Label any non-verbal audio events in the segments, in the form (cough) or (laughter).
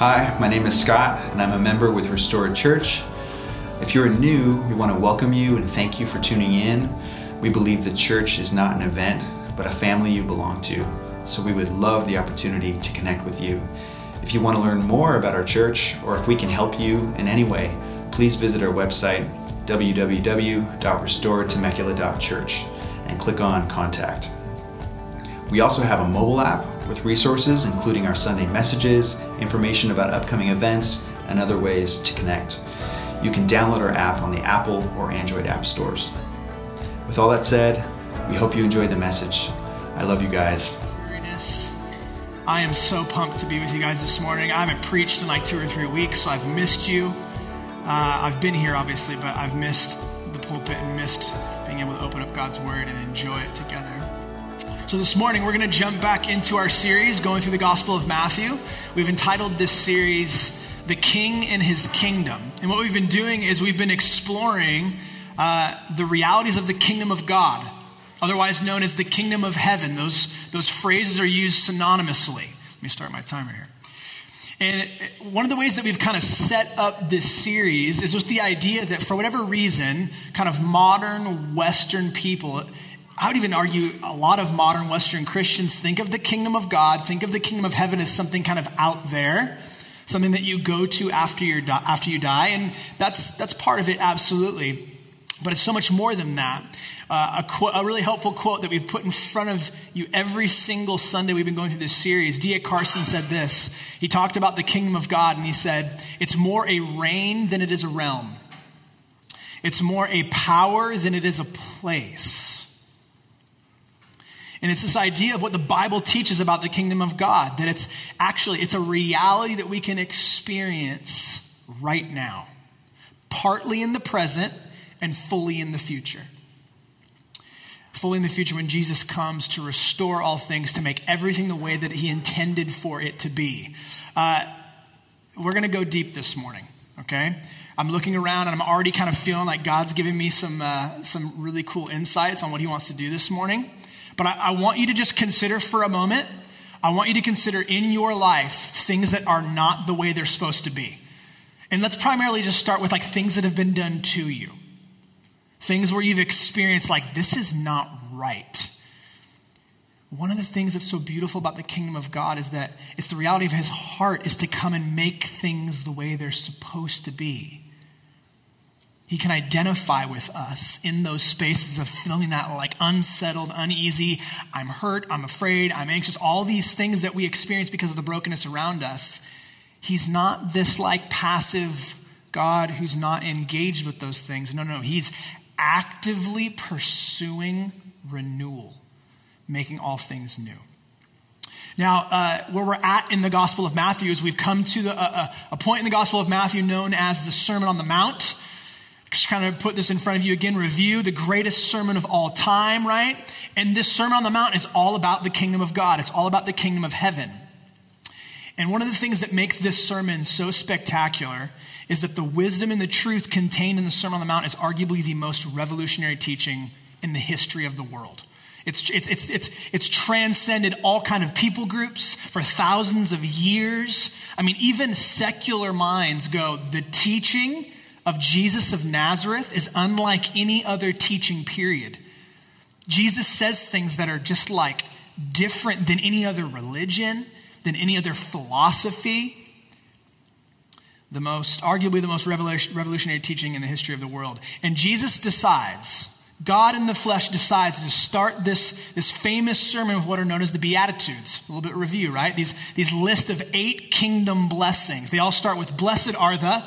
Hi, my name is Scott, and I'm a member with Restored Church. If you're new, we want to welcome you and thank you for tuning in. We believe the church is not an event, but a family you belong to, so we would love the opportunity to connect with you. If you want to learn more about our church, or if we can help you in any way, please visit our website, www.restoredtemecula.church, and click on Contact. We also have a mobile app with resources including our Sunday messages, information about upcoming events, and other ways to connect. You can download our app on the Apple or Android app stores. With all that said, we hope you enjoyed the message. I love you guys. I am so pumped to be with you guys this morning. I haven't preached in like two or three weeks, so I've missed you. Uh, I've been here, obviously, but I've missed the pulpit and missed being able to open up God's Word and enjoy it together. So, this morning we're going to jump back into our series going through the Gospel of Matthew. We've entitled this series, The King and His Kingdom. And what we've been doing is we've been exploring uh, the realities of the kingdom of God, otherwise known as the kingdom of heaven. Those, those phrases are used synonymously. Let me start my timer here. And one of the ways that we've kind of set up this series is with the idea that for whatever reason, kind of modern Western people, I would even argue a lot of modern Western Christians think of the kingdom of God, think of the kingdom of heaven as something kind of out there, something that you go to after, you after you die. And that's, that's part of it, absolutely. But it's so much more than that. Uh, a, quote, a, really helpful quote that we've put in front of you every single Sunday we've been going through this series. D.A. Carson said this. He talked about the kingdom of God, and he said, It's more a reign than it is a realm, it's more a power than it is a place. And it's this idea of what the Bible teaches about the kingdom of God, that it's actually it's a reality that we can experience right now. Partly in the present and fully in the future. Fully in the future when Jesus comes to restore all things, to make everything the way that he intended for it to be. Uh, we're going to go deep this morning, okay? I'm looking around and I'm already kind of feeling like God's giving me some, uh, some really cool insights on what he wants to do this morning. But I, I want you to just consider for a moment, I want you to consider in your life things that are not the way they're supposed to be. And let's primarily just start with like things that have been done to you. Things where you've experienced like, this is not right. One of the things that's so beautiful about the kingdom of God is that it's the reality of his heart is to come and make things the way they're supposed to be. He can identify with us in those spaces of feeling that like unsettled, uneasy, I'm hurt, I'm afraid, I'm anxious, all these things that we experience because of the brokenness around us. He's not this like passive God who's not engaged with those things. No, no, no. He's actively pursuing renewal, making all things new. Now, uh, where we're at in the Gospel of Matthew is we've come to the, uh, a point in the Gospel of Matthew known as the Sermon on the Mount. Just kind of put this in front of you again, review the greatest sermon of all time, right? And this Sermon on the Mount is all about the kingdom of God, it's all about the kingdom of heaven. And one of the things that makes this sermon so spectacular is that the wisdom and the truth contained in the Sermon on the Mount is arguably the most revolutionary teaching in the history of the world. It's, it's, it's, it's, it's transcended all kind of people groups for thousands of years. I mean, even secular minds go, the teaching of Jesus of Nazareth is unlike any other teaching period. Jesus says things that are just like different than any other religion, than any other philosophy. The most, arguably, the most revolutionary teaching in the history of the world. And Jesus decides, God in the flesh decides to start this, this famous sermon of what are known as the Beatitudes. A little bit of review, right? These, these list of eight kingdom blessings. They all start with, Blessed are the,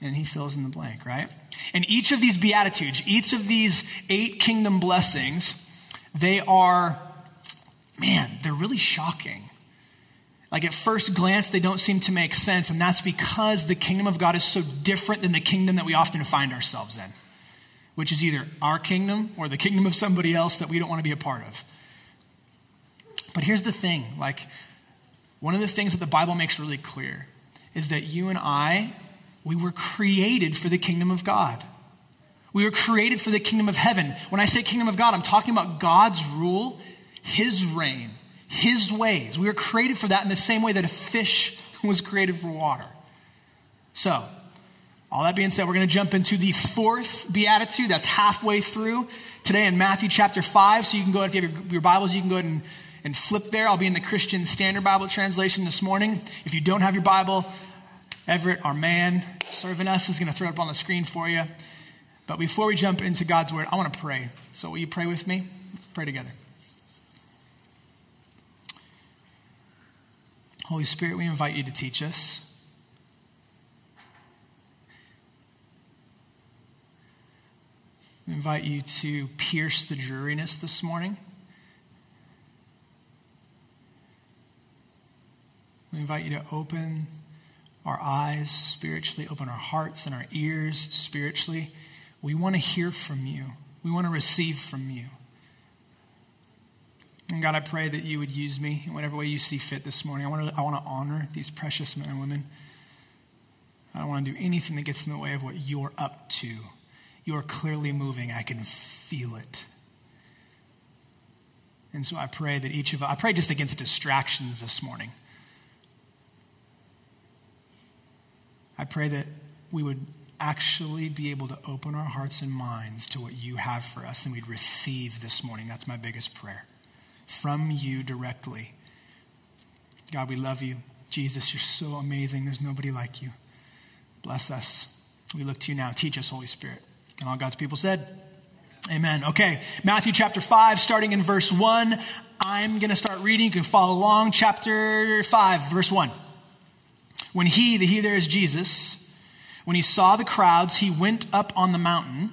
and he fills in the blank, right? And each of these beatitudes, each of these eight kingdom blessings, they are, man, they're really shocking. Like at first glance, they don't seem to make sense, and that's because the kingdom of God is so different than the kingdom that we often find ourselves in, which is either our kingdom or the kingdom of somebody else that we don't want to be a part of. But here's the thing like, one of the things that the Bible makes really clear is that you and I we were created for the kingdom of God. We were created for the kingdom of heaven. When I say kingdom of God, I'm talking about God's rule, His reign, His ways. We were created for that in the same way that a fish (laughs) was created for water. So, all that being said, we're going to jump into the fourth beatitude. That's halfway through today in Matthew chapter 5. So you can go, if you have your, your Bibles, you can go ahead and, and flip there. I'll be in the Christian Standard Bible translation this morning. If you don't have your Bible, Everett, our man serving us, is going to throw it up on the screen for you. But before we jump into God's word, I want to pray. So will you pray with me? Let's pray together. Holy Spirit, we invite you to teach us. We invite you to pierce the dreariness this morning. We invite you to open our eyes spiritually, open our hearts and our ears spiritually. We want to hear from you, we want to receive from you. And God, I pray that you would use me in whatever way you see fit this morning. I want to, I want to honor these precious men and women. I don't want to do anything that gets in the way of what you're up to. You're clearly moving. I can feel it. And so I pray that each of us, I pray just against distractions this morning. I pray that we would actually be able to open our hearts and minds to what you have for us and we'd receive this morning. That's my biggest prayer. From you directly. God, we love you. Jesus, you're so amazing. There's nobody like you. Bless us. We look to you now. Teach us, Holy Spirit. And all God's people said, Amen. Okay, Matthew chapter 5, starting in verse 1. I'm going to start reading. You can follow along. Chapter 5, verse 1. When he, the he there is Jesus, when he saw the crowds, he went up on the mountain.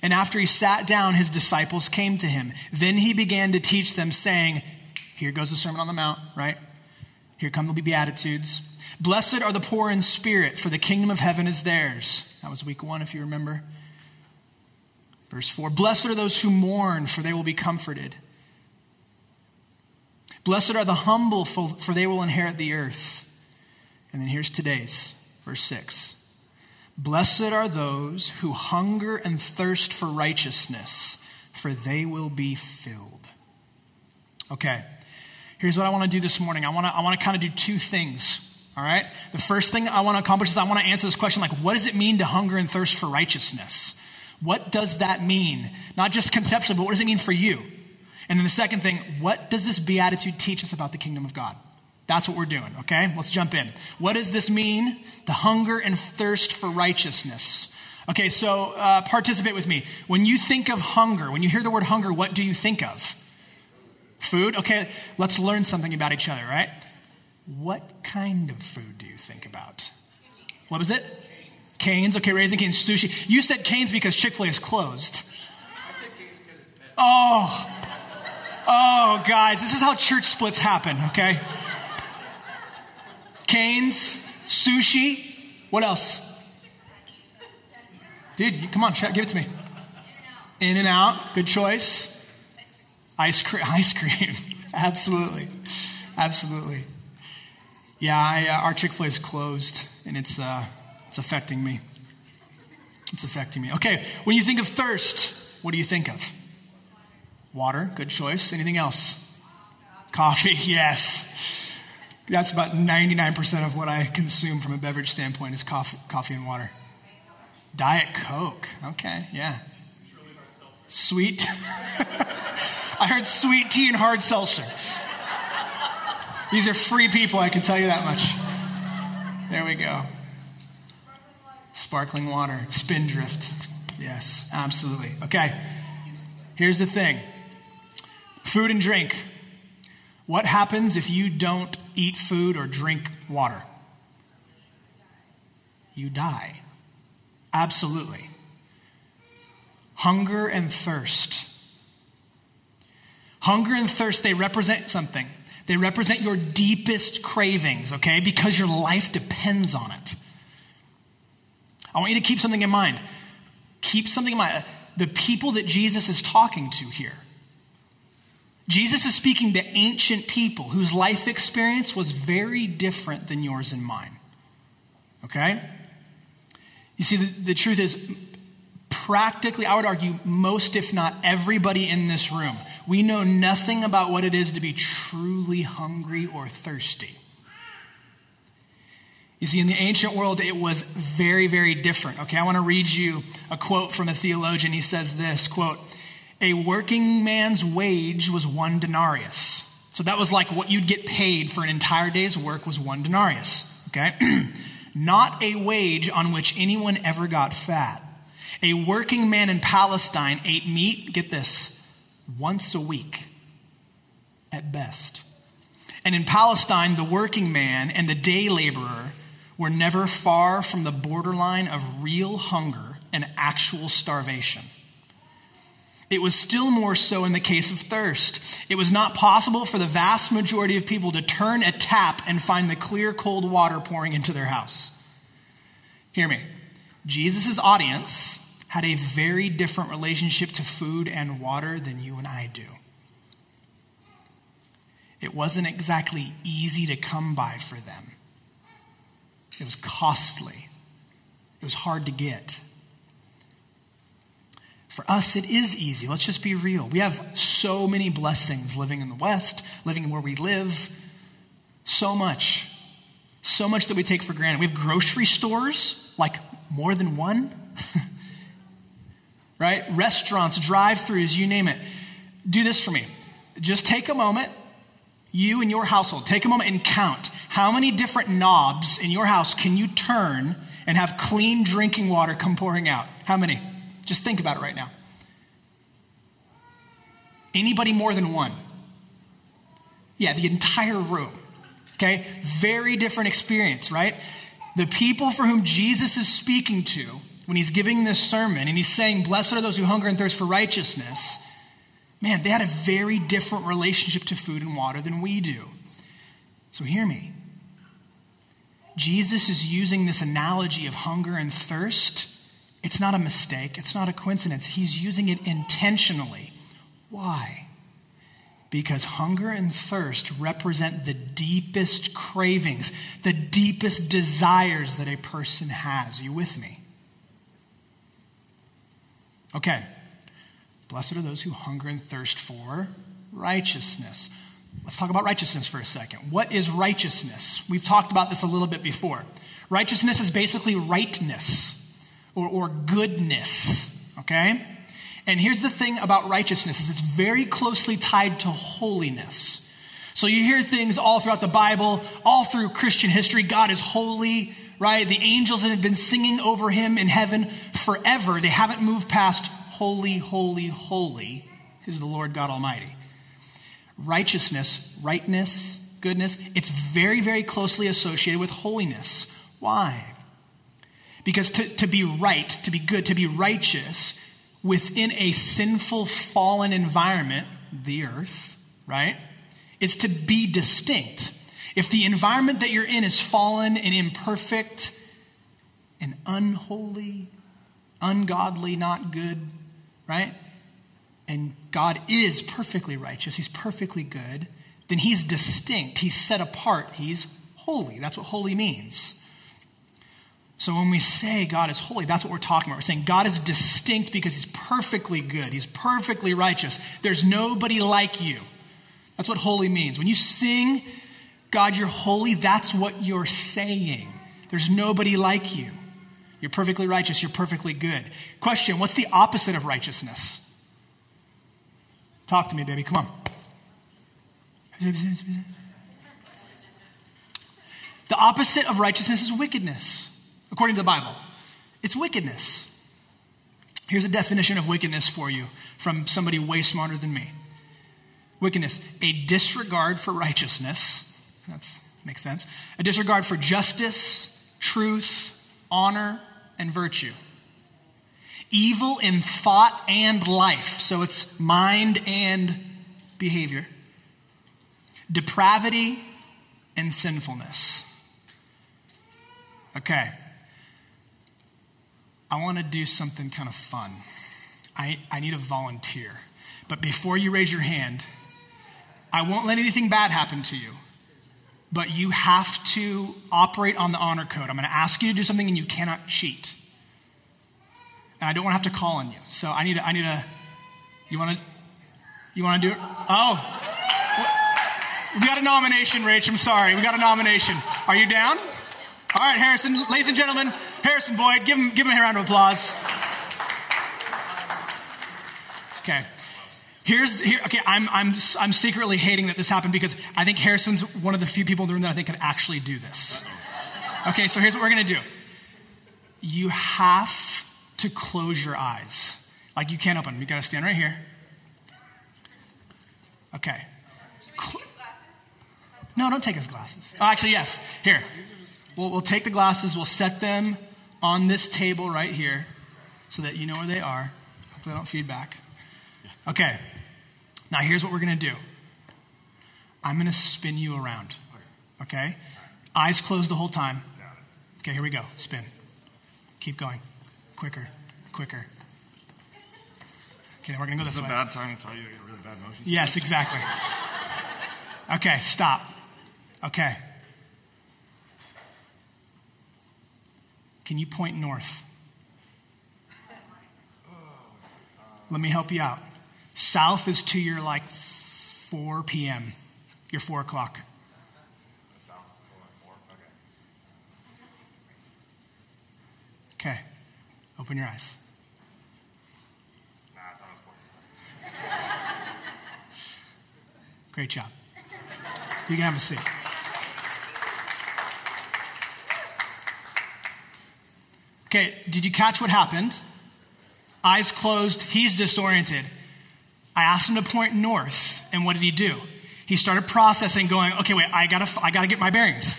And after he sat down, his disciples came to him. Then he began to teach them, saying, Here goes the Sermon on the Mount, right? Here come the Beatitudes. Blessed are the poor in spirit, for the kingdom of heaven is theirs. That was week one, if you remember. Verse 4 Blessed are those who mourn, for they will be comforted. Blessed are the humble, for they will inherit the earth. And then here's today's, verse 6. Blessed are those who hunger and thirst for righteousness, for they will be filled. Okay, here's what I want to do this morning. I want to, I want to kind of do two things. All right? The first thing I want to accomplish is I want to answer this question like, what does it mean to hunger and thirst for righteousness? What does that mean? Not just conceptually, but what does it mean for you? And then the second thing, what does this beatitude teach us about the kingdom of God? That's what we're doing, okay? Let's jump in. What does this mean? The hunger and thirst for righteousness. Okay, so uh, participate with me. When you think of hunger, when you hear the word hunger, what do you think of? Food? Okay, let's learn something about each other, right? What kind of food do you think about? What was it? Canes. Okay, Raising Cane's sushi. You said Cane's because Chick fil A is closed. Oh, oh, guys, this is how church splits happen, okay? Canes, sushi. What else? Dude, come on, give it to me. In and out, good choice. Ice cream, (laughs) ice cream, absolutely, absolutely. Yeah, I, uh, our Chick Fil A is closed, and it's uh, it's affecting me. It's affecting me. Okay, when you think of thirst, what do you think of? Water, good choice. Anything else? Coffee, (laughs) yes. That's about 99% of what I consume from a beverage standpoint is coffee, coffee and water. Diet Coke. Okay, yeah. Sweet. (laughs) I heard sweet tea and hard seltzer. These are free people, I can tell you that much. There we go. Sparkling water, spindrift. Yes, absolutely. Okay, here's the thing food and drink. What happens if you don't eat food or drink water? You die. Absolutely. Hunger and thirst. Hunger and thirst, they represent something. They represent your deepest cravings, okay? Because your life depends on it. I want you to keep something in mind. Keep something in mind. The people that Jesus is talking to here, Jesus is speaking to ancient people whose life experience was very different than yours and mine. Okay? You see, the, the truth is, practically, I would argue, most, if not everybody in this room, we know nothing about what it is to be truly hungry or thirsty. You see, in the ancient world, it was very, very different. Okay, I want to read you a quote from a theologian. He says this quote, a working man's wage was one denarius. So that was like what you'd get paid for an entire day's work was one denarius. Okay? (clears throat) Not a wage on which anyone ever got fat. A working man in Palestine ate meat, get this, once a week at best. And in Palestine, the working man and the day laborer were never far from the borderline of real hunger and actual starvation. It was still more so in the case of thirst. It was not possible for the vast majority of people to turn a tap and find the clear, cold water pouring into their house. Hear me. Jesus' audience had a very different relationship to food and water than you and I do. It wasn't exactly easy to come by for them, it was costly, it was hard to get. For us, it is easy. Let's just be real. We have so many blessings living in the West, living where we live. So much. So much that we take for granted. We have grocery stores, like more than one. (laughs) right? Restaurants, drive throughs, you name it. Do this for me. Just take a moment, you and your household, take a moment and count how many different knobs in your house can you turn and have clean drinking water come pouring out? How many? Just think about it right now. Anybody more than one? Yeah, the entire room. Okay? Very different experience, right? The people for whom Jesus is speaking to when he's giving this sermon and he's saying, Blessed are those who hunger and thirst for righteousness, man, they had a very different relationship to food and water than we do. So hear me. Jesus is using this analogy of hunger and thirst it's not a mistake, it's not a coincidence. He's using it intentionally. Why? Because hunger and thirst represent the deepest cravings, the deepest desires that a person has. Are you with me? Okay. Blessed are those who hunger and thirst for righteousness. Let's talk about righteousness for a second. What is righteousness? We've talked about this a little bit before. Righteousness is basically rightness or, or goodness, okay? And here's the thing about righteousness is it's very closely tied to holiness. So you hear things all throughout the Bible, all through Christian history. God is holy, right? The angels have been singing over him in heaven forever. They haven't moved past holy, holy, holy is the Lord God Almighty. Righteousness, rightness, goodness, it's very, very closely associated with holiness. Why? Because to, to be right, to be good, to be righteous within a sinful, fallen environment, the earth, right, is to be distinct. If the environment that you're in is fallen and imperfect and unholy, ungodly, not good, right? And God is perfectly righteous, He's perfectly good, then He's distinct, He's set apart, He's holy. That's what holy means. So when we say God is holy, that's what we're talking about. We're saying God is distinct because he's perfectly good, he's perfectly righteous. There's nobody like you. That's what holy means. When you sing, God, you're holy, that's what you're saying. There's nobody like you. You're perfectly righteous, you're perfectly good. Question What's the opposite of righteousness? Talk to me, baby. Come on. The opposite of righteousness is wickedness according to the Bible. It's wickedness. Here's a definition of wickedness for you from somebody way smarter than me. Wickedness, a disregard for righteousness. That makes sense. A disregard for justice, truth, honor, and virtue. Evil in thought and life. So it's mind and behavior. Depravity and sinfulness. Okay. I want to do something kind of fun. I, I need a volunteer. But before you raise your hand, I won't let anything bad happen to you. But you have to operate on the honor code. I'm going to ask you to do something and you cannot cheat. And I don't want to have to call on you. So I need a, I need a, you want to, you want to do it? Oh, we got a nomination, Rach. I'm sorry. We got a nomination. Are you down? All right, Harrison, ladies and gentlemen, Harrison Boyd, give him, give him a round of applause. Okay. Here's here. Okay, I'm I'm I'm secretly hating that this happened because I think Harrison's one of the few people in the room that I think could actually do this. Okay, so here's what we're gonna do. You have to close your eyes, like you can't open. them. You gotta stand right here. Okay. Cl- no, don't take his glasses. Oh, actually, yes. Here, we'll we'll take the glasses. We'll set them on this table right here, so that you know where they are. Hopefully, I don't feedback. Okay. Now, here's what we're going to do I'm going to spin you around. Okay? Eyes closed the whole time. Okay, here we go. Spin. Keep going. Quicker. Quicker. Okay, we're going to go This this is a bad time to tell you I get really bad motion. Yes, exactly. Okay, stop. Okay. Can you point north? Let me help you out. South is to your like 4 p.m., your 4 o'clock. Okay, open your eyes. Great job. You can have a seat. Okay, did you catch what happened? Eyes closed, he's disoriented. I asked him to point north, and what did he do? He started processing, going, okay, wait, I gotta, I gotta get my bearings.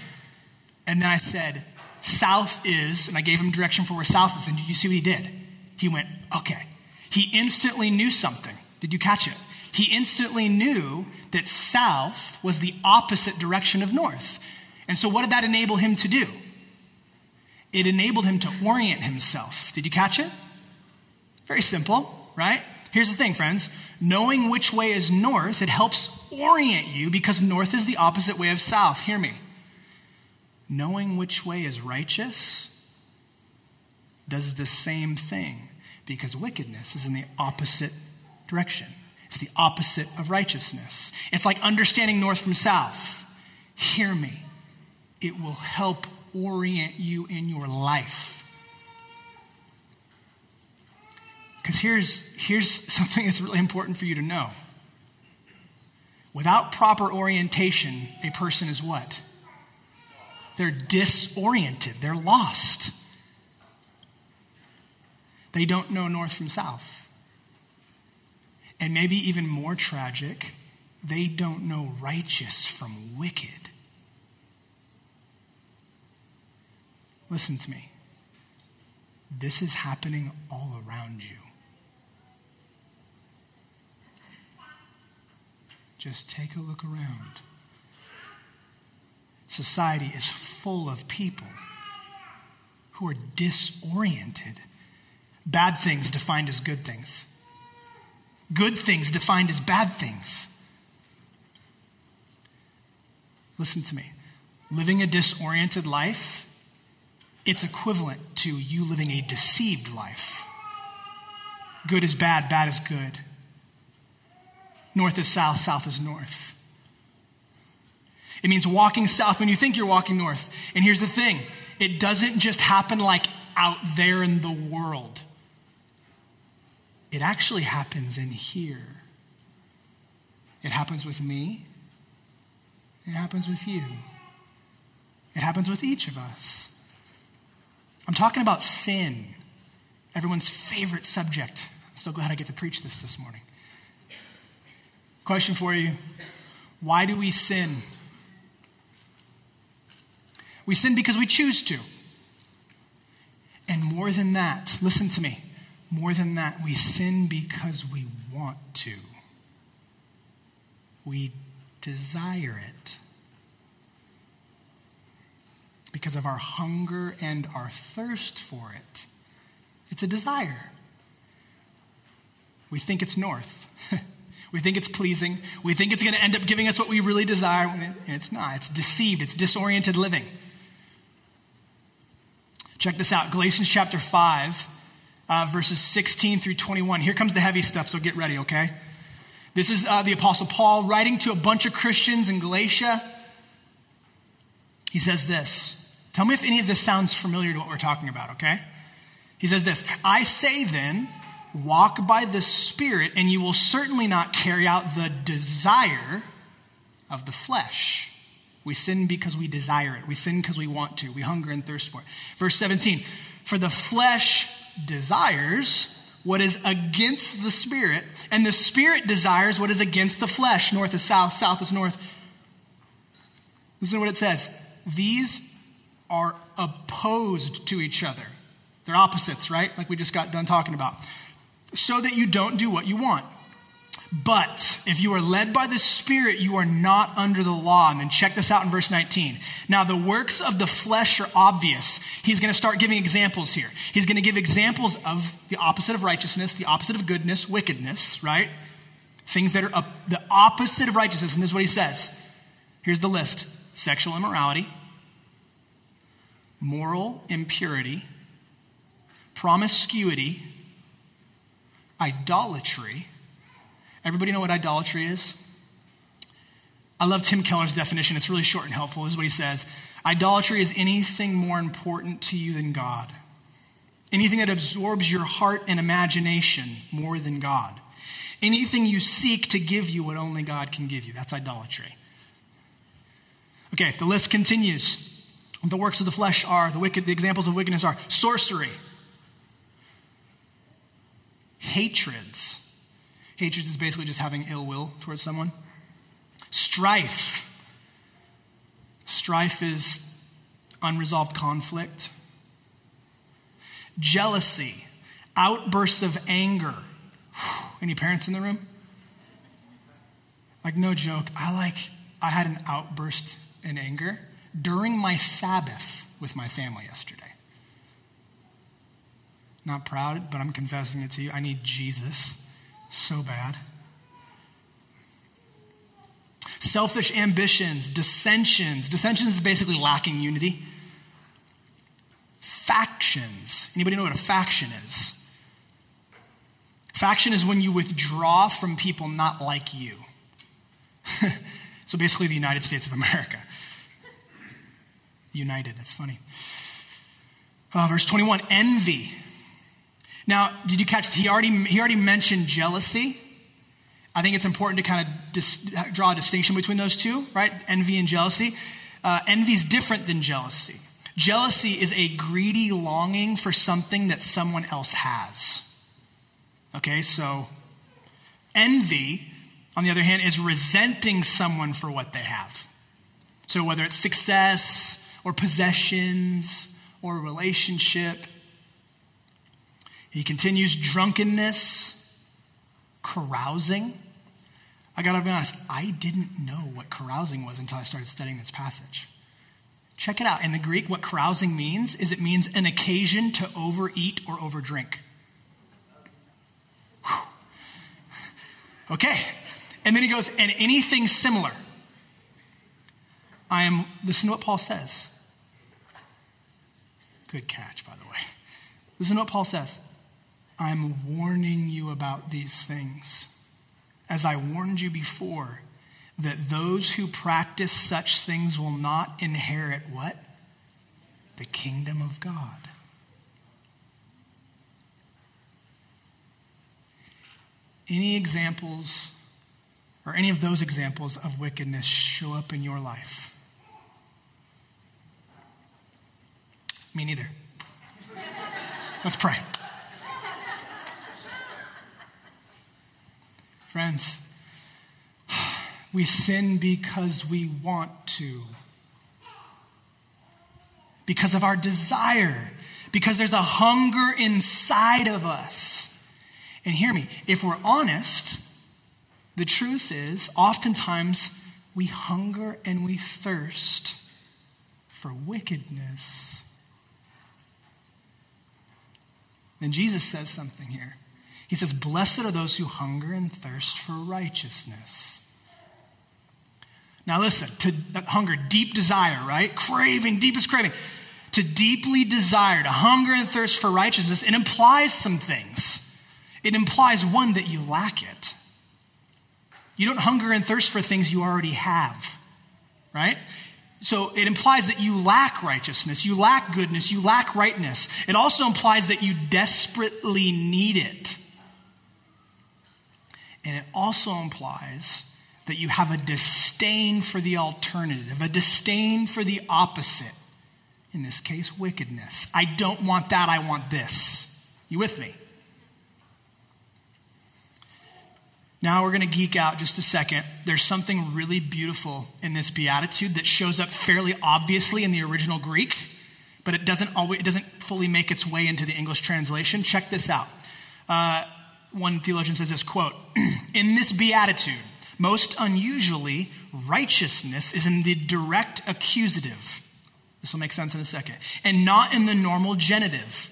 And then I said, south is, and I gave him direction for where south is, and did you see what he did? He went, okay. He instantly knew something. Did you catch it? He instantly knew that south was the opposite direction of north. And so, what did that enable him to do? It enabled him to orient himself. Did you catch it? Very simple, right? Here's the thing, friends. Knowing which way is north, it helps orient you because north is the opposite way of south. Hear me. Knowing which way is righteous does the same thing because wickedness is in the opposite direction. It's the opposite of righteousness. It's like understanding north from south. Hear me. It will help orient you in your life. Because here's, here's (laughs) something that's really important for you to know. Without proper orientation, a person is what? They're disoriented, they're lost. They don't know north from south. And maybe even more tragic, they don't know righteous from wicked. Listen to me. This is happening all around you. Just take a look around. Society is full of people who are disoriented. Bad things defined as good things, good things defined as bad things. Listen to me. Living a disoriented life, it's equivalent to you living a deceived life. Good is bad, bad is good. North is south, south is north. It means walking south when you think you're walking north. And here's the thing it doesn't just happen like out there in the world, it actually happens in here. It happens with me, it happens with you, it happens with each of us. I'm talking about sin, everyone's favorite subject. I'm so glad I get to preach this this morning. Question for you Why do we sin? We sin because we choose to. And more than that, listen to me, more than that, we sin because we want to. We desire it. Because of our hunger and our thirst for it. It's a desire. We think it's north. (laughs) We think it's pleasing. We think it's going to end up giving us what we really desire, and it's not. It's deceived, it's disoriented living. Check this out Galatians chapter 5, uh, verses 16 through 21. Here comes the heavy stuff, so get ready, okay? This is uh, the Apostle Paul writing to a bunch of Christians in Galatia. He says this Tell me if any of this sounds familiar to what we're talking about, okay? He says this I say then, walk by the Spirit, and you will certainly not carry out the desire of the flesh. We sin because we desire it. We sin because we want to. We hunger and thirst for it. Verse 17 For the flesh desires what is against the spirit, and the spirit desires what is against the flesh. North is south, south is north. Listen to what it says. These are opposed to each other. They're opposites, right? Like we just got done talking about. So that you don't do what you want. But if you are led by the Spirit, you are not under the law. And then check this out in verse 19. Now, the works of the flesh are obvious. He's going to start giving examples here. He's going to give examples of the opposite of righteousness, the opposite of goodness, wickedness, right? Things that are the opposite of righteousness. And this is what he says. Here's the list sexual immorality, moral impurity, promiscuity, idolatry Everybody know what idolatry is? I love Tim Keller's definition. It's really short and helpful. This is what he says Idolatry is anything more important to you than God, anything that absorbs your heart and imagination more than God, anything you seek to give you what only God can give you. That's idolatry. Okay, the list continues. The works of the flesh are, the wicked, the examples of wickedness are sorcery, hatreds, Hatred is basically just having ill will towards someone. Strife. Strife is unresolved conflict. Jealousy. Outbursts of anger. Any parents in the room? Like, no joke. I like, I had an outburst in anger during my Sabbath with my family yesterday. Not proud, but I'm confessing it to you. I need Jesus so bad. Selfish ambitions, dissensions. Dissensions is basically lacking unity. Factions. Anybody know what a faction is? Faction is when you withdraw from people not like you. (laughs) so basically, the United States of America. United, that's funny. Uh, verse 21 envy. Now, did you catch? He already he already mentioned jealousy. I think it's important to kind of dis, draw a distinction between those two, right? Envy and jealousy. Uh, envy is different than jealousy. Jealousy is a greedy longing for something that someone else has. Okay, so envy, on the other hand, is resenting someone for what they have. So whether it's success or possessions or relationship, he continues drunkenness, carousing. I gotta be honest, I didn't know what carousing was until I started studying this passage. Check it out. In the Greek, what carousing means is it means an occasion to overeat or overdrink. Whew. Okay. And then he goes, and anything similar. I am, listen to what Paul says. Good catch, by the way. Listen to what Paul says. I'm warning you about these things. As I warned you before, that those who practice such things will not inherit what? The kingdom of God. Any examples or any of those examples of wickedness show up in your life? Me neither. Let's pray. Friends, we sin because we want to, because of our desire, because there's a hunger inside of us. And hear me, if we're honest, the truth is oftentimes we hunger and we thirst for wickedness. And Jesus says something here. He says, Blessed are those who hunger and thirst for righteousness. Now, listen, to that hunger, deep desire, right? Craving, deepest craving. To deeply desire, to hunger and thirst for righteousness, it implies some things. It implies, one, that you lack it. You don't hunger and thirst for things you already have, right? So it implies that you lack righteousness, you lack goodness, you lack rightness. It also implies that you desperately need it. And it also implies that you have a disdain for the alternative, a disdain for the opposite. In this case, wickedness. I don't want that, I want this. You with me? Now we're going to geek out just a second. There's something really beautiful in this beatitude that shows up fairly obviously in the original Greek, but it doesn't always it doesn't fully make its way into the English translation. Check this out. Uh, one theologian says this quote: (clears throat) "In this beatitude, most unusually, righteousness is in the direct accusative. This will make sense in a second, and not in the normal genitive."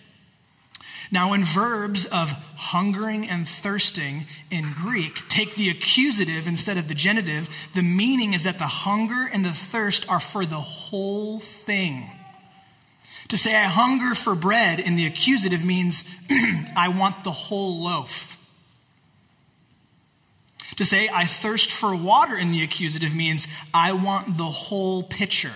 Now, when verbs of hungering and thirsting in Greek take the accusative instead of the genitive, the meaning is that the hunger and the thirst are for the whole thing. To say I hunger for bread in the accusative means (clears throat) I want the whole loaf. To say I thirst for water in the accusative means I want the whole pitcher.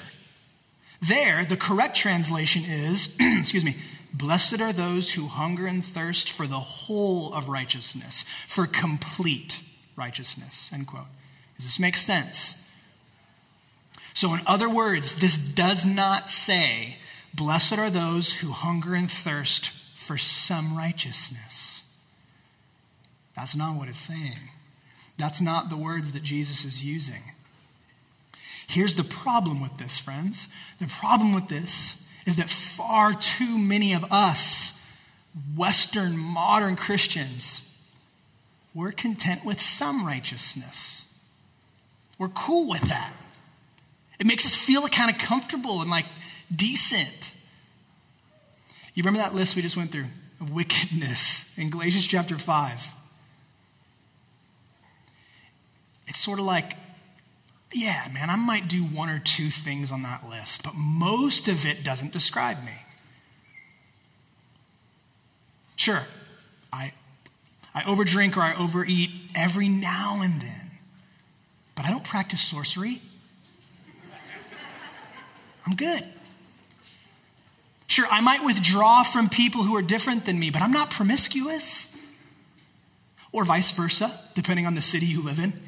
There, the correct translation is, (clears throat) excuse me, Blessed are those who hunger and thirst for the whole of righteousness, for complete righteousness. End quote. Does this make sense? So, in other words, this does not say, Blessed are those who hunger and thirst for some righteousness. That's not what it's saying. That's not the words that Jesus is using. Here's the problem with this, friends. The problem with this is that far too many of us, Western modern Christians, we're content with some righteousness. We're cool with that. It makes us feel kind of comfortable and like decent. You remember that list we just went through of wickedness in Galatians chapter 5? It's sort of like yeah, man, I might do one or two things on that list, but most of it doesn't describe me. Sure, I, I overdrink or I overeat every now and then, but I don't practice sorcery. I'm good. Sure, I might withdraw from people who are different than me, but I'm not promiscuous. Or vice versa, depending on the city you live in.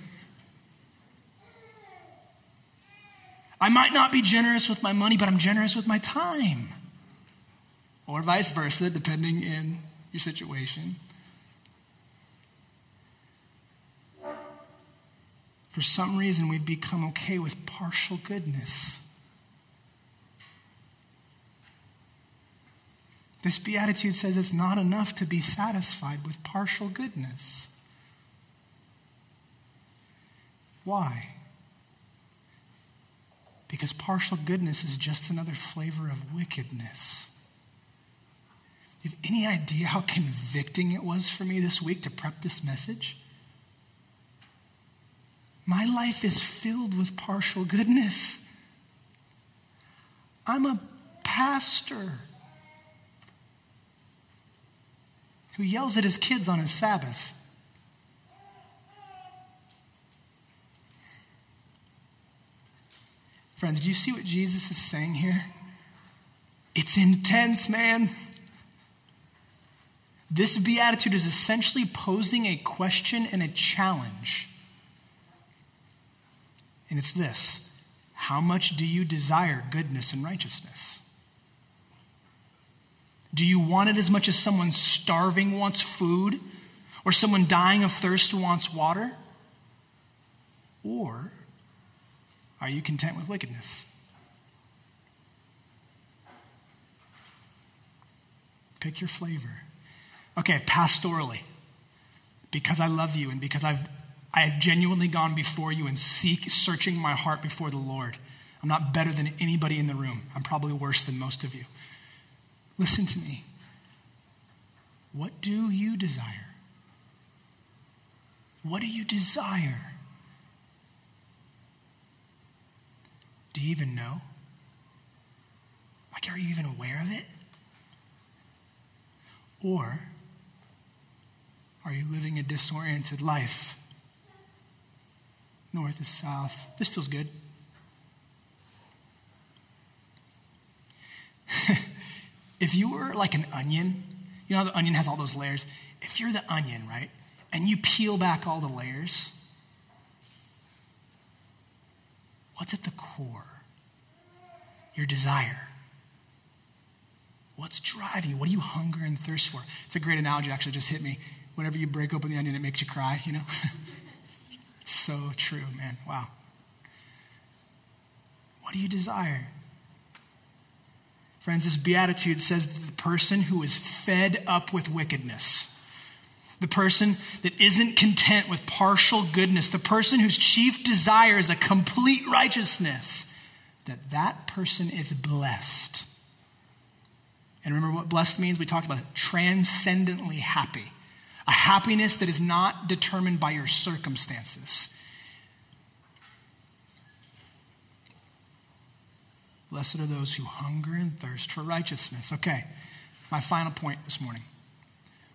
I might not be generous with my money, but I'm generous with my time. Or vice versa, depending in your situation. For some reason, we've become okay with partial goodness. This beatitude says it's not enough to be satisfied with partial goodness. Why? Because partial goodness is just another flavor of wickedness. You have any idea how convicting it was for me this week to prep this message? My life is filled with partial goodness. I'm a pastor who yells at his kids on his Sabbath. Friends, do you see what Jesus is saying here? It's intense, man. This beatitude is essentially posing a question and a challenge. And it's this How much do you desire goodness and righteousness? Do you want it as much as someone starving wants food or someone dying of thirst wants water? Or are you content with wickedness? Pick your flavor. Okay, pastorally, because I love you and because I've, I have genuinely gone before you and seek, searching my heart before the Lord. I'm not better than anybody in the room. I'm probably worse than most of you. Listen to me. What do you desire? What do you desire? Do you even know? Like, are you even aware of it? Or are you living a disoriented life? North is south. This feels good. (laughs) if you were like an onion, you know the onion has all those layers? If you're the onion, right, and you peel back all the layers, what's at the core? Your desire. What's driving you? What do you hunger and thirst for? It's a great analogy, actually, just hit me. Whenever you break open the onion, it makes you cry, you know? (laughs) it's so true, man. Wow. What do you desire? Friends, this beatitude says that the person who is fed up with wickedness, the person that isn't content with partial goodness, the person whose chief desire is a complete righteousness, that that person is blessed. And remember what blessed means? We talked about it transcendently happy. A happiness that is not determined by your circumstances. Blessed are those who hunger and thirst for righteousness. Okay, my final point this morning.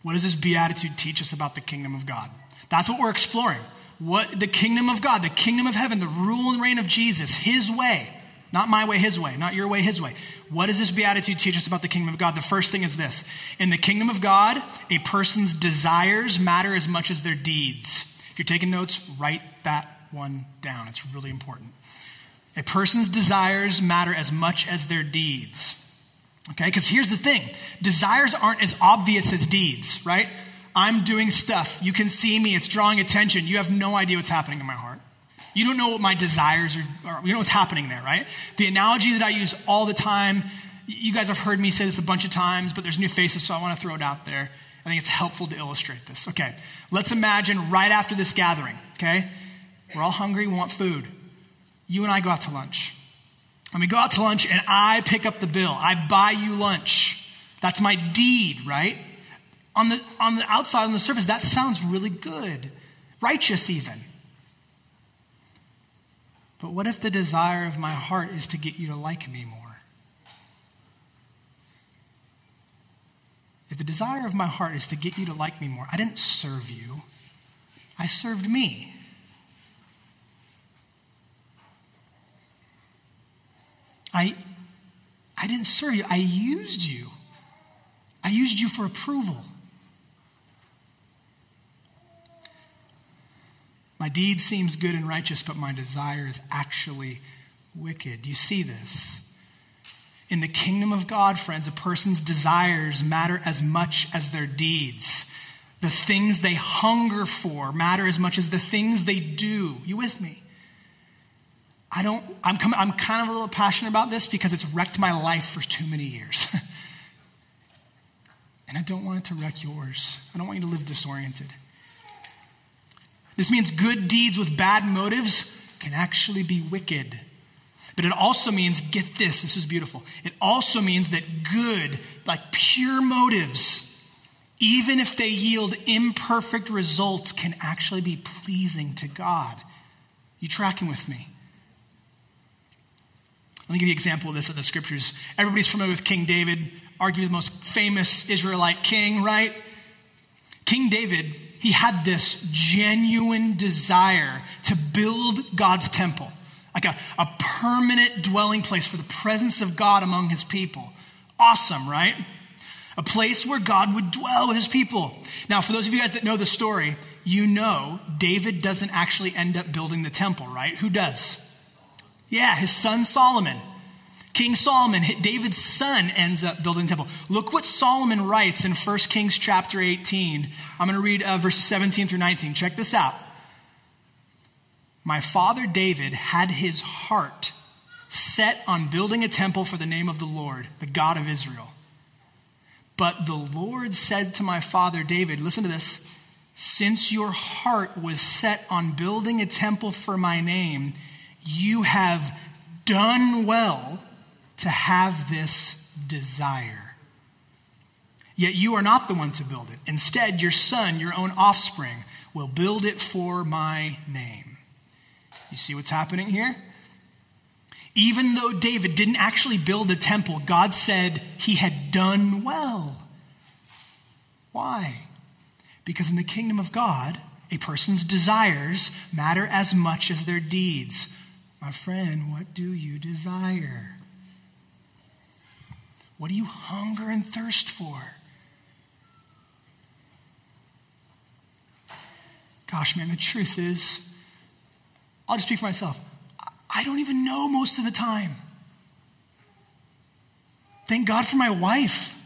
What does this beatitude teach us about the kingdom of God? That's what we're exploring. What the kingdom of God, the kingdom of heaven, the rule and reign of Jesus, his way, not my way, his way, not your way, his way. What does this beatitude teach us about the kingdom of God? The first thing is this In the kingdom of God, a person's desires matter as much as their deeds. If you're taking notes, write that one down. It's really important. A person's desires matter as much as their deeds. Okay, because here's the thing desires aren't as obvious as deeds, right? I'm doing stuff. You can see me, it's drawing attention. You have no idea what's happening in my heart. You don't know what my desires are, you know what's happening there, right? The analogy that I use all the time, you guys have heard me say this a bunch of times, but there's new faces, so I want to throw it out there. I think it's helpful to illustrate this. Okay, let's imagine right after this gathering, okay? We're all hungry, we want food you and I go out to lunch. And we go out to lunch and I pick up the bill. I buy you lunch. That's my deed, right? On the, on the outside, on the surface, that sounds really good, righteous even. But what if the desire of my heart is to get you to like me more? If the desire of my heart is to get you to like me more, I didn't serve you, I served me. I, I didn't serve you, I used you. I used you for approval. My deed seems good and righteous, but my desire is actually wicked. Do you see this? In the kingdom of God, friends, a person's desires matter as much as their deeds. The things they hunger for matter as much as the things they do. You with me? I don't, I'm, com- I'm kind of a little passionate about this because it's wrecked my life for too many years. (laughs) and I don't want it to wreck yours. I don't want you to live disoriented. This means good deeds with bad motives can actually be wicked. But it also means, get this, this is beautiful. It also means that good, like pure motives, even if they yield imperfect results, can actually be pleasing to God. You tracking with me? Let me give you an example of this in the scriptures. Everybody's familiar with King David, arguably the most famous Israelite king, right? King David, he had this genuine desire to build God's temple, like a, a permanent dwelling place for the presence of God among his people. Awesome, right? A place where God would dwell with his people. Now, for those of you guys that know the story, you know David doesn't actually end up building the temple, right? Who does? Yeah, his son Solomon. King Solomon, David's son, ends up building the temple. Look what Solomon writes in 1 Kings chapter 18. I'm going to read uh, verses 17 through 19. Check this out. My father David had his heart set on building a temple for the name of the Lord, the God of Israel. But the Lord said to my father David, listen to this, since your heart was set on building a temple for my name, you have done well to have this desire. Yet you are not the one to build it. Instead, your son, your own offspring, will build it for my name. You see what's happening here? Even though David didn't actually build the temple, God said he had done well. Why? Because in the kingdom of God, a person's desires matter as much as their deeds. My friend, what do you desire? What do you hunger and thirst for? Gosh, man, the truth is, I'll just speak for myself. I don't even know most of the time. Thank God for my wife.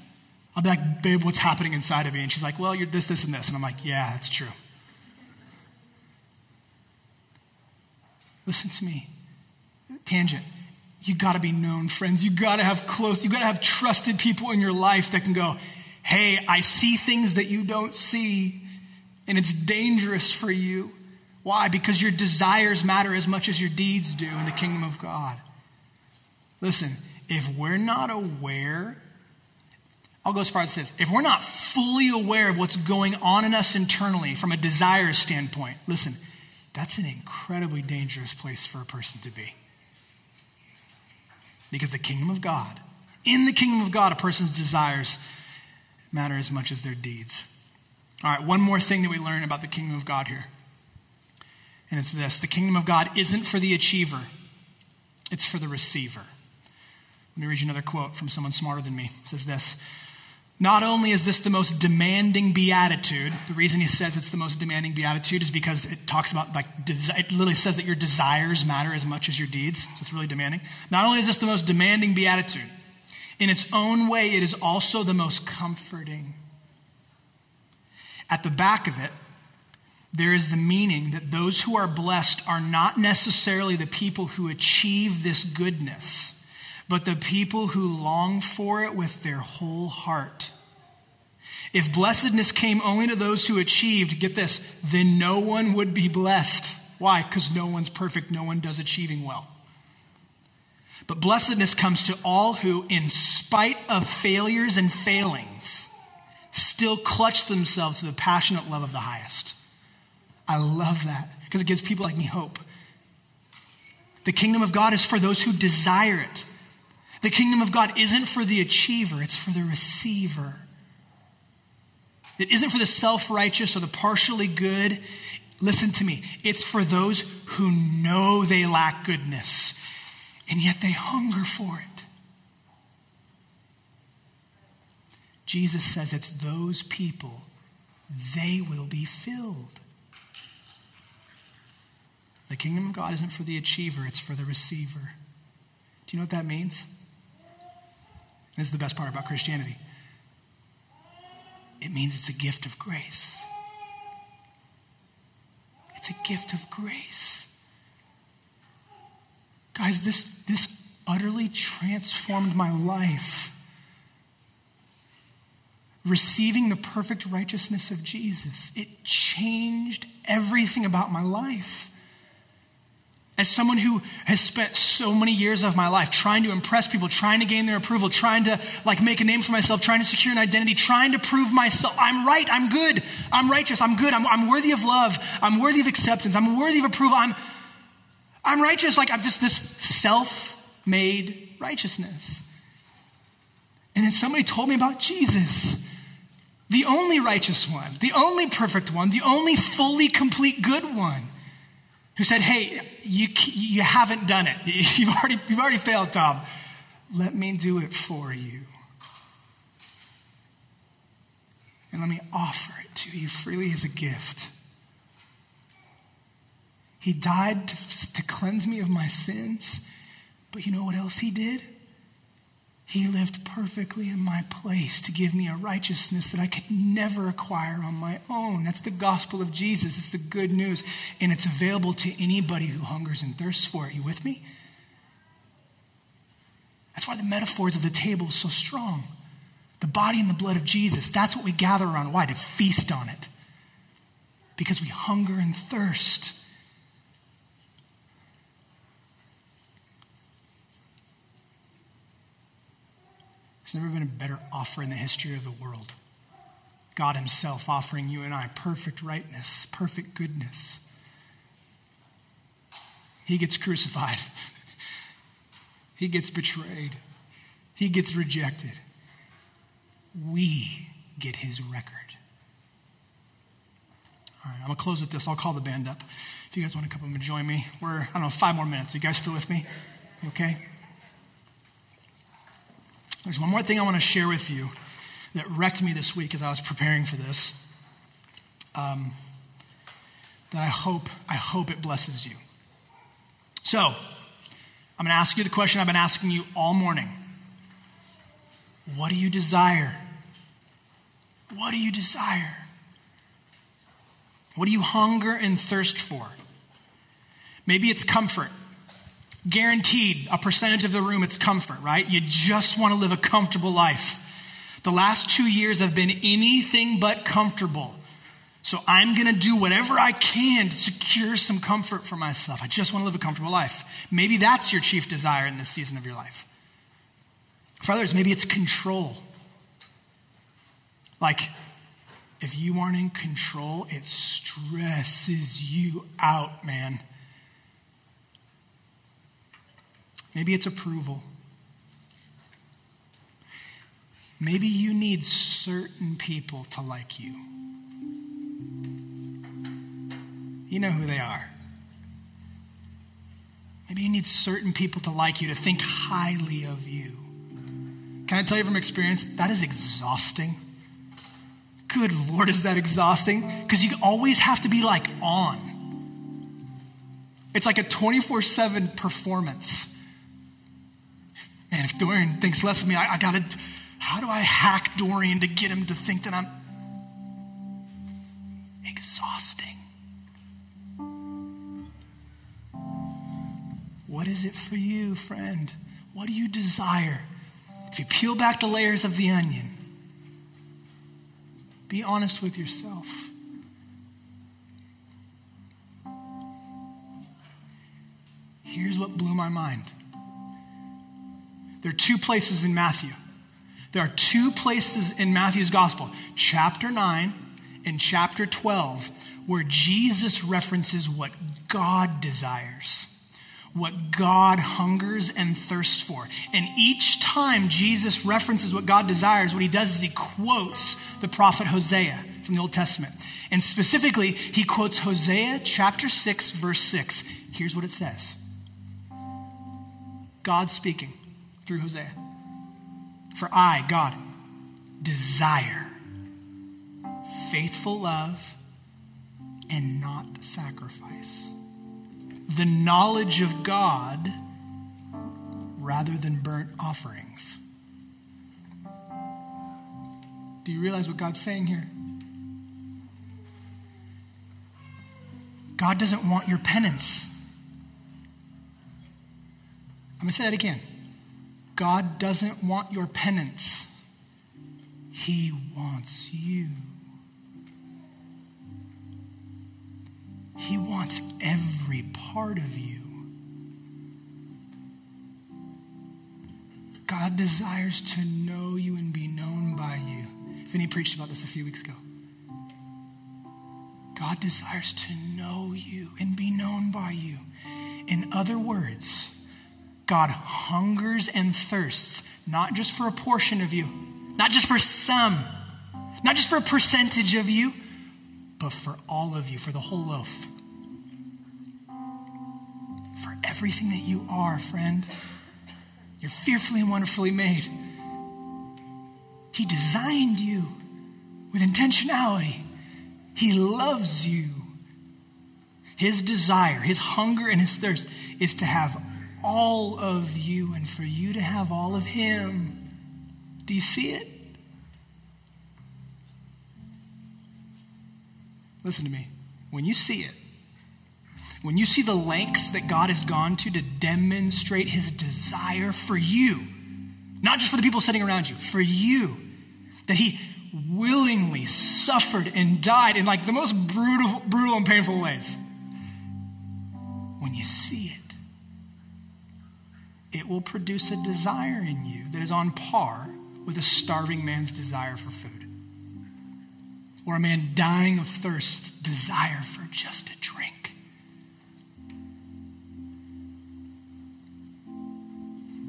I'll be like, babe, what's happening inside of me? And she's like, well, you're this, this, and this. And I'm like, yeah, that's true. Listen to me. Tangent. You got to be known, friends. You got to have close, you got to have trusted people in your life that can go, hey, I see things that you don't see, and it's dangerous for you. Why? Because your desires matter as much as your deeds do in the kingdom of God. Listen, if we're not aware, I'll go as far as this if we're not fully aware of what's going on in us internally from a desire standpoint, listen, that's an incredibly dangerous place for a person to be. Because the kingdom of God, in the kingdom of God, a person's desires matter as much as their deeds. All right, one more thing that we learn about the kingdom of God here. And it's this the kingdom of God isn't for the achiever, it's for the receiver. Let me read you another quote from someone smarter than me. It says this Not only is this the most demanding beatitude, the reason he says it's the most demanding beatitude is because it talks about, like, it literally says that your desires matter as much as your deeds. So it's really demanding. Not only is this the most demanding beatitude, in its own way, it is also the most comforting. At the back of it, there is the meaning that those who are blessed are not necessarily the people who achieve this goodness but the people who long for it with their whole heart. If blessedness came only to those who achieved, get this, then no one would be blessed. Why? Because no one's perfect, no one does achieving well. But blessedness comes to all who, in spite of failures and failings, still clutch themselves to the passionate love of the highest. I love that because it gives people like me hope. The kingdom of God is for those who desire it. The kingdom of God isn't for the achiever, it's for the receiver. It isn't for the self righteous or the partially good. Listen to me. It's for those who know they lack goodness, and yet they hunger for it. Jesus says it's those people, they will be filled. The kingdom of God isn't for the achiever, it's for the receiver. Do you know what that means? This is the best part about Christianity. It means it's a gift of grace. It's a gift of grace. Guys, this, this utterly transformed my life. Receiving the perfect righteousness of Jesus, it changed everything about my life. As someone who has spent so many years of my life trying to impress people, trying to gain their approval, trying to like make a name for myself, trying to secure an identity, trying to prove myself, I'm right, I'm good, I'm righteous, I'm good, I'm, I'm worthy of love, I'm worthy of acceptance, I'm worthy of approval, I'm, I'm righteous, like I'm just this self-made righteousness. And then somebody told me about Jesus, the only righteous one, the only perfect one, the only fully complete good one who said, Hey, you, you haven't done it. (laughs) You've already, you've already failed, Tom. Let me do it for you. And let me offer it to you freely as a gift. He died to, to cleanse me of my sins. But you know what else he did? He lived perfectly in my place to give me a righteousness that I could never acquire on my own. That's the gospel of Jesus. It's the good news. And it's available to anybody who hungers and thirsts for it. You with me? That's why the metaphors of the table is so strong. The body and the blood of Jesus, that's what we gather around. Why? To feast on it. Because we hunger and thirst There's never been a better offer in the history of the world. God Himself offering you and I perfect rightness, perfect goodness. He gets crucified, (laughs) He gets betrayed, He gets rejected. We get His record. All right, I'm to close with this. I'll call the band up. If you guys want to come up and join me, we're, I don't know, five more minutes. Are you guys still with me? Okay? There's one more thing I want to share with you that wrecked me this week as I was preparing for this. Um, that I hope, I hope it blesses you. So, I'm going to ask you the question I've been asking you all morning. What do you desire? What do you desire? What do you hunger and thirst for? Maybe it's comfort. Guaranteed, a percentage of the room, it's comfort, right? You just want to live a comfortable life. The last two years have been anything but comfortable. So I'm going to do whatever I can to secure some comfort for myself. I just want to live a comfortable life. Maybe that's your chief desire in this season of your life. For others, maybe it's control. Like, if you aren't in control, it stresses you out, man. Maybe it's approval. Maybe you need certain people to like you. You know who they are. Maybe you need certain people to like you, to think highly of you. Can I tell you from experience? That is exhausting. Good Lord, is that exhausting? Because you always have to be like on. It's like a 24 7 performance. And if Dorian thinks less of me, I, I gotta, how do I hack Dorian to get him to think that I'm exhausting? What is it for you, friend? What do you desire? If you peel back the layers of the onion, be honest with yourself. Here's what blew my mind. There are two places in Matthew. There are two places in Matthew's gospel, chapter 9 and chapter 12, where Jesus references what God desires what God hungers and thirsts for. And each time Jesus references what God desires, what he does is he quotes the prophet Hosea from the Old Testament. And specifically, he quotes Hosea chapter 6, verse 6. Here's what it says God speaking through Hosea. For I, God, desire faithful love and not sacrifice the knowledge of God rather than burnt offerings. Do you realize what God's saying here? God doesn't want your penance. I'm going to say that again. God doesn't want your penance, He wants you. He wants every part of you. God desires to know you and be known by you. Vinny preached about this a few weeks ago. God desires to know you and be known by you. In other words, God hungers and thirsts, not just for a portion of you, not just for some, not just for a percentage of you, but for all of you, for the whole loaf. For everything that you are, friend. You're fearfully and wonderfully made. He designed you with intentionality. He loves you. His desire, his hunger, and his thirst is to have all of you and for you to have all of him. Do you see it? Listen to me. When you see it, when you see the lengths that God has gone to to demonstrate his desire for you, not just for the people sitting around you, for you, that he willingly suffered and died in like the most brutal, brutal and painful ways. When you see it, it will produce a desire in you that is on par with a starving man's desire for food or a man dying of thirst desire for just a drink.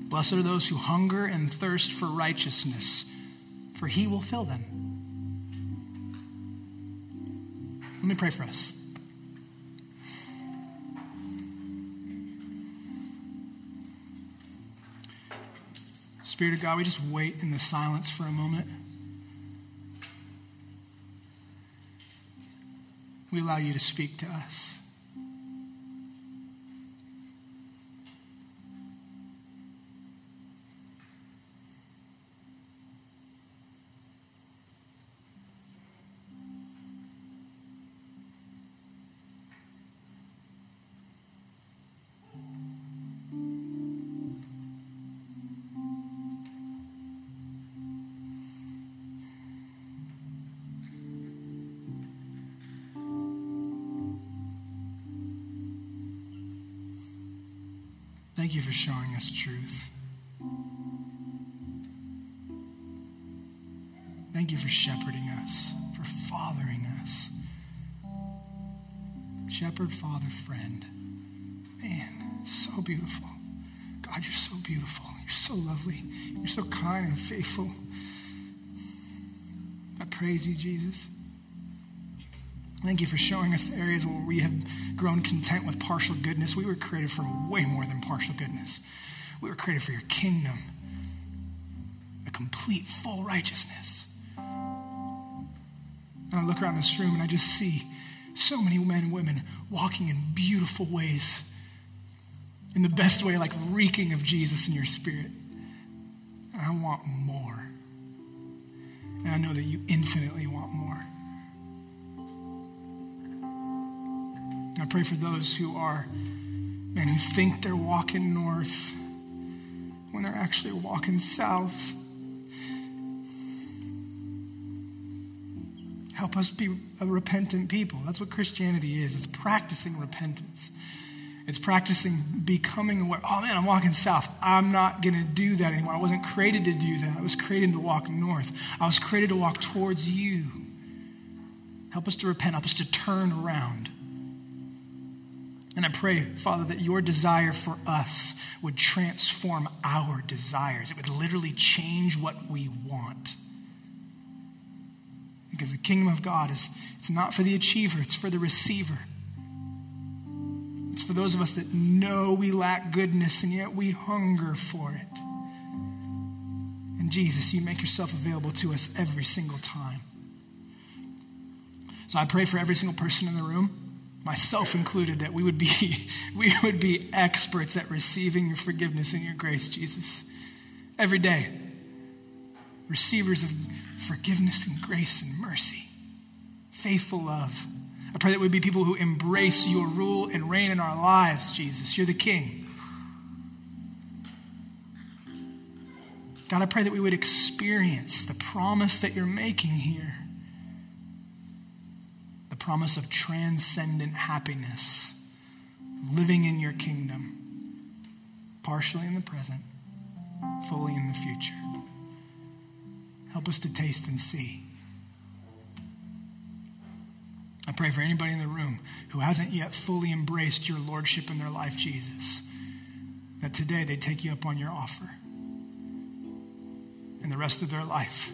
Blessed are those who hunger and thirst for righteousness, for he will fill them. Let me pray for us. Spirit of God, we just wait in the silence for a moment. We allow you to speak to us. You for showing us truth. Thank you for shepherding us, for fathering us. Shepherd, father, friend. Man, so beautiful. God, you're so beautiful. You're so lovely. You're so kind and faithful. I praise you, Jesus. Thank you for showing us the areas where we have grown content with partial goodness. We were created for way more than partial goodness. We were created for your kingdom, a complete, full righteousness. And I look around this room and I just see so many men and women walking in beautiful ways, in the best way, like reeking of Jesus in your spirit. And I want more. And I know that you infinitely want more. I pray for those who are, man, who think they're walking north when they're actually walking south. Help us be a repentant people. That's what Christianity is. It's practicing repentance. It's practicing becoming aware. Oh man, I'm walking south. I'm not going to do that anymore. I wasn't created to do that. I was created to walk north. I was created to walk towards you. Help us to repent. Help us to turn around. And I pray, Father, that your desire for us would transform our desires. It would literally change what we want. Because the kingdom of God is it's not for the achiever, it's for the receiver. It's for those of us that know we lack goodness and yet we hunger for it. And Jesus, you make yourself available to us every single time. So I pray for every single person in the room myself included, that we would be, (laughs) we would be experts at receiving your forgiveness and your grace, Jesus. Every day. Receivers of forgiveness and grace and mercy. Faithful love. I pray that we'd be people who embrace your rule and reign in our lives, Jesus. You're the King. God, I pray that we would experience the promise that you're making here promise of transcendent happiness, living in your kingdom, partially in the present, fully in the future. Help us to taste and see. I pray for anybody in the room who hasn't yet fully embraced your lordship in their life, Jesus, that today they take you up on your offer. And the rest of their life,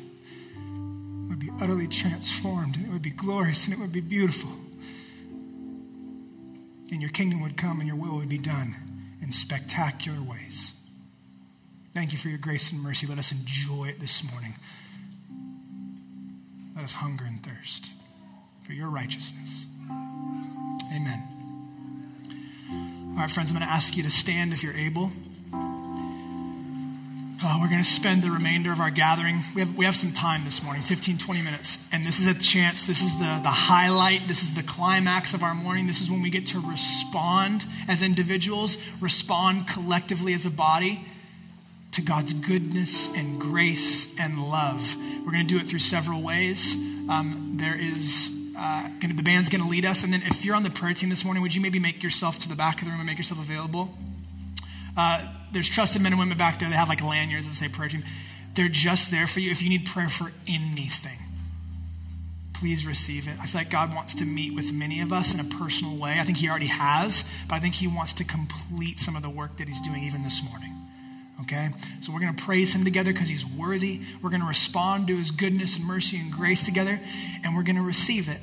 would be utterly transformed and it would be glorious and it would be beautiful. And your kingdom would come and your will would be done in spectacular ways. Thank you for your grace and mercy. Let us enjoy it this morning. Let us hunger and thirst for your righteousness. Amen. All right, friends, I'm going to ask you to stand if you're able. Uh, we're going to spend the remainder of our gathering. We have, we have some time this morning 15, 20 minutes. And this is a chance, this is the, the highlight, this is the climax of our morning. This is when we get to respond as individuals, respond collectively as a body to God's goodness and grace and love. We're going to do it through several ways. Um, there is uh, gonna, the band's going to lead us. And then if you're on the prayer team this morning, would you maybe make yourself to the back of the room and make yourself available? Uh, there's trusted men and women back there. They have like lanyards that say prayer team. They're just there for you if you need prayer for anything. Please receive it. I feel like God wants to meet with many of us in a personal way. I think He already has, but I think He wants to complete some of the work that He's doing even this morning. Okay? So we're going to praise Him together because He's worthy. We're going to respond to His goodness and mercy and grace together, and we're going to receive it.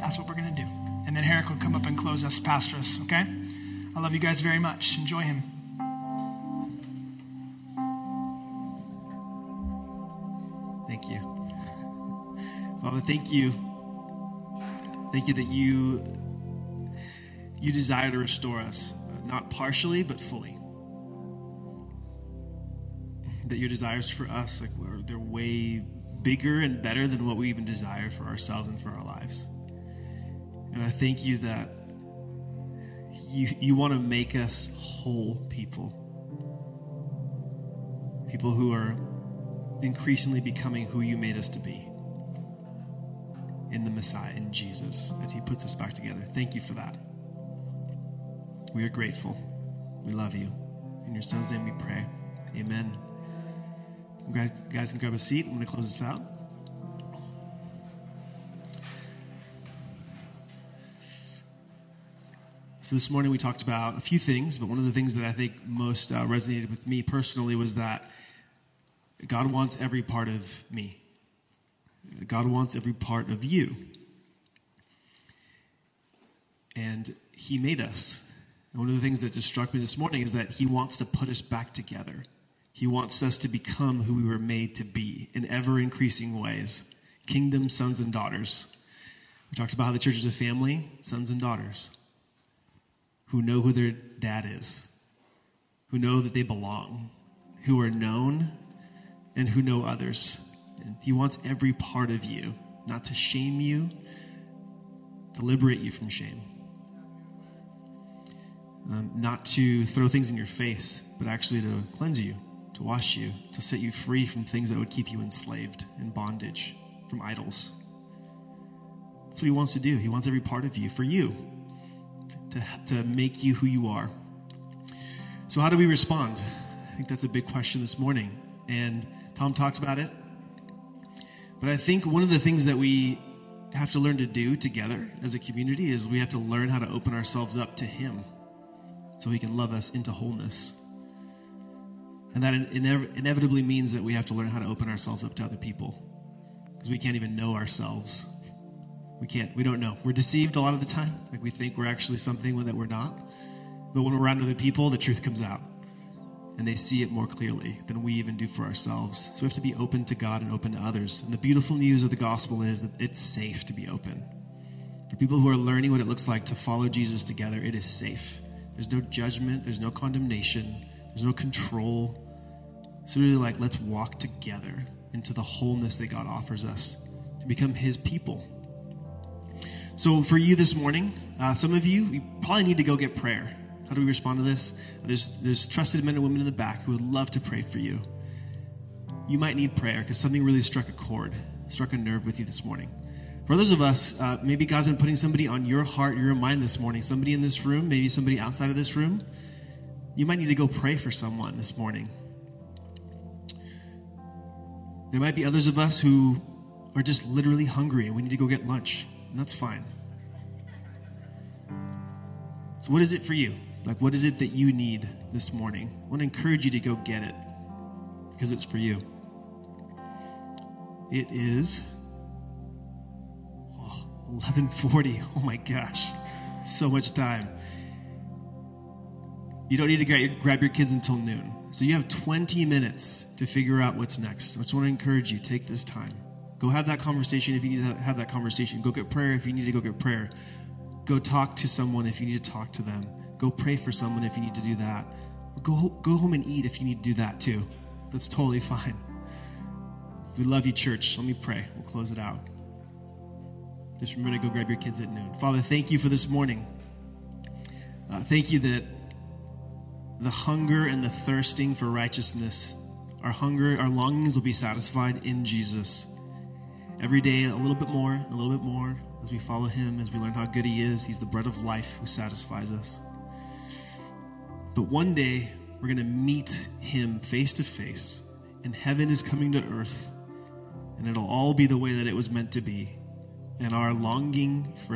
That's what we're going to do. And then Herrick will come up and close us, pastor us, okay? I love you guys very much. Enjoy him. Thank you. Father, thank you. Thank you that you you desire to restore us, uh, not partially, but fully. That your desires for us, like they're way bigger and better than what we even desire for ourselves and for our lives. And I thank you that you, you want to make us whole people. People who are increasingly becoming who you made us to be in the Messiah, in Jesus, as He puts us back together. Thank you for that. We are grateful. We love you. In your Son's name we pray. Amen. You guys can grab a seat. I'm going to close this out. So, this morning we talked about a few things, but one of the things that I think most uh, resonated with me personally was that God wants every part of me. God wants every part of you. And He made us. And one of the things that just struck me this morning is that He wants to put us back together. He wants us to become who we were made to be in ever increasing ways kingdom sons and daughters. We talked about how the church is a family, sons and daughters who know who their dad is, who know that they belong, who are known, and who know others. And he wants every part of you, not to shame you, to liberate you from shame. Um, not to throw things in your face, but actually to cleanse you, to wash you, to set you free from things that would keep you enslaved in bondage, from idols. That's what he wants to do. He wants every part of you for you to, to make you who you are. So, how do we respond? I think that's a big question this morning. And Tom talked about it. But I think one of the things that we have to learn to do together as a community is we have to learn how to open ourselves up to Him so He can love us into wholeness. And that inev- inevitably means that we have to learn how to open ourselves up to other people because we can't even know ourselves we can't, we don't know. We're deceived a lot of the time. Like we think we're actually something that we're not. But when we're around other people, the truth comes out. And they see it more clearly than we even do for ourselves. So we have to be open to God and open to others. And the beautiful news of the gospel is that it's safe to be open. For people who are learning what it looks like to follow Jesus together, it is safe. There's no judgment, there's no condemnation, there's no control. So, really, like, let's walk together into the wholeness that God offers us to become His people. So, for you this morning, uh, some of you, you probably need to go get prayer. How do we respond to this? There's, there's trusted men and women in the back who would love to pray for you. You might need prayer because something really struck a chord, struck a nerve with you this morning. For others of us, uh, maybe God's been putting somebody on your heart, your mind this morning, somebody in this room, maybe somebody outside of this room. You might need to go pray for someone this morning. There might be others of us who are just literally hungry and we need to go get lunch that's fine. So, what is it for you? Like, what is it that you need this morning? I want to encourage you to go get it because it's for you. It is oh, 11:40. (laughs) Oh my gosh, so much time. You don't need to grab your kids until noon. So you have 20 minutes to figure out what's next. I just want to encourage you take this time. Go have that conversation if you need to have that conversation. Go get prayer if you need to go get prayer. Go talk to someone if you need to talk to them. Go pray for someone if you need to do that. Go, go home and eat if you need to do that too. That's totally (laughs) fine. We love you, church. Let me pray. We'll close it out. Just remember to go grab your kids at noon. Father, thank you for this morning. Uh, thank you that the hunger and the thirsting for righteousness, our hunger, our longings will be satisfied in Jesus every day a little bit more, a little bit more as we follow him, as we learn how good he is. He's the bread of life who satisfies us. But one day, we're going to meet him face to face, and heaven is coming to earth, and it'll all be the way that it was meant to be. And our longing for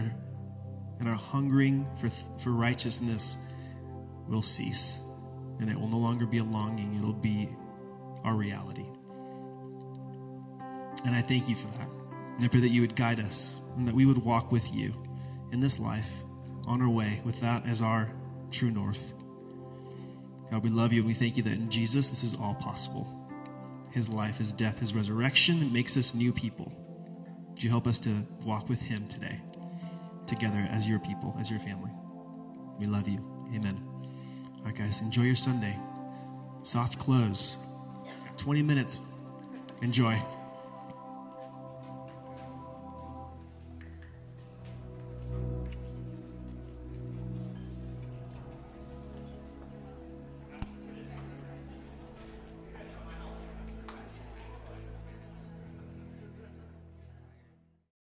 and our hungering for, for righteousness will cease. And it will no longer be a longing, it'll be our reality. And I thank you for that. And I pray that you would guide us and that we would walk with you in this life on our way with that as our true north. God, we love you and we thank you that in Jesus this is all possible. His life, his death, his resurrection makes us new people. Would you help us to walk with him today, together as your people, as your family? We love you. Amen. All right, guys, enjoy your Sunday. Soft close. 20 minutes. Enjoy.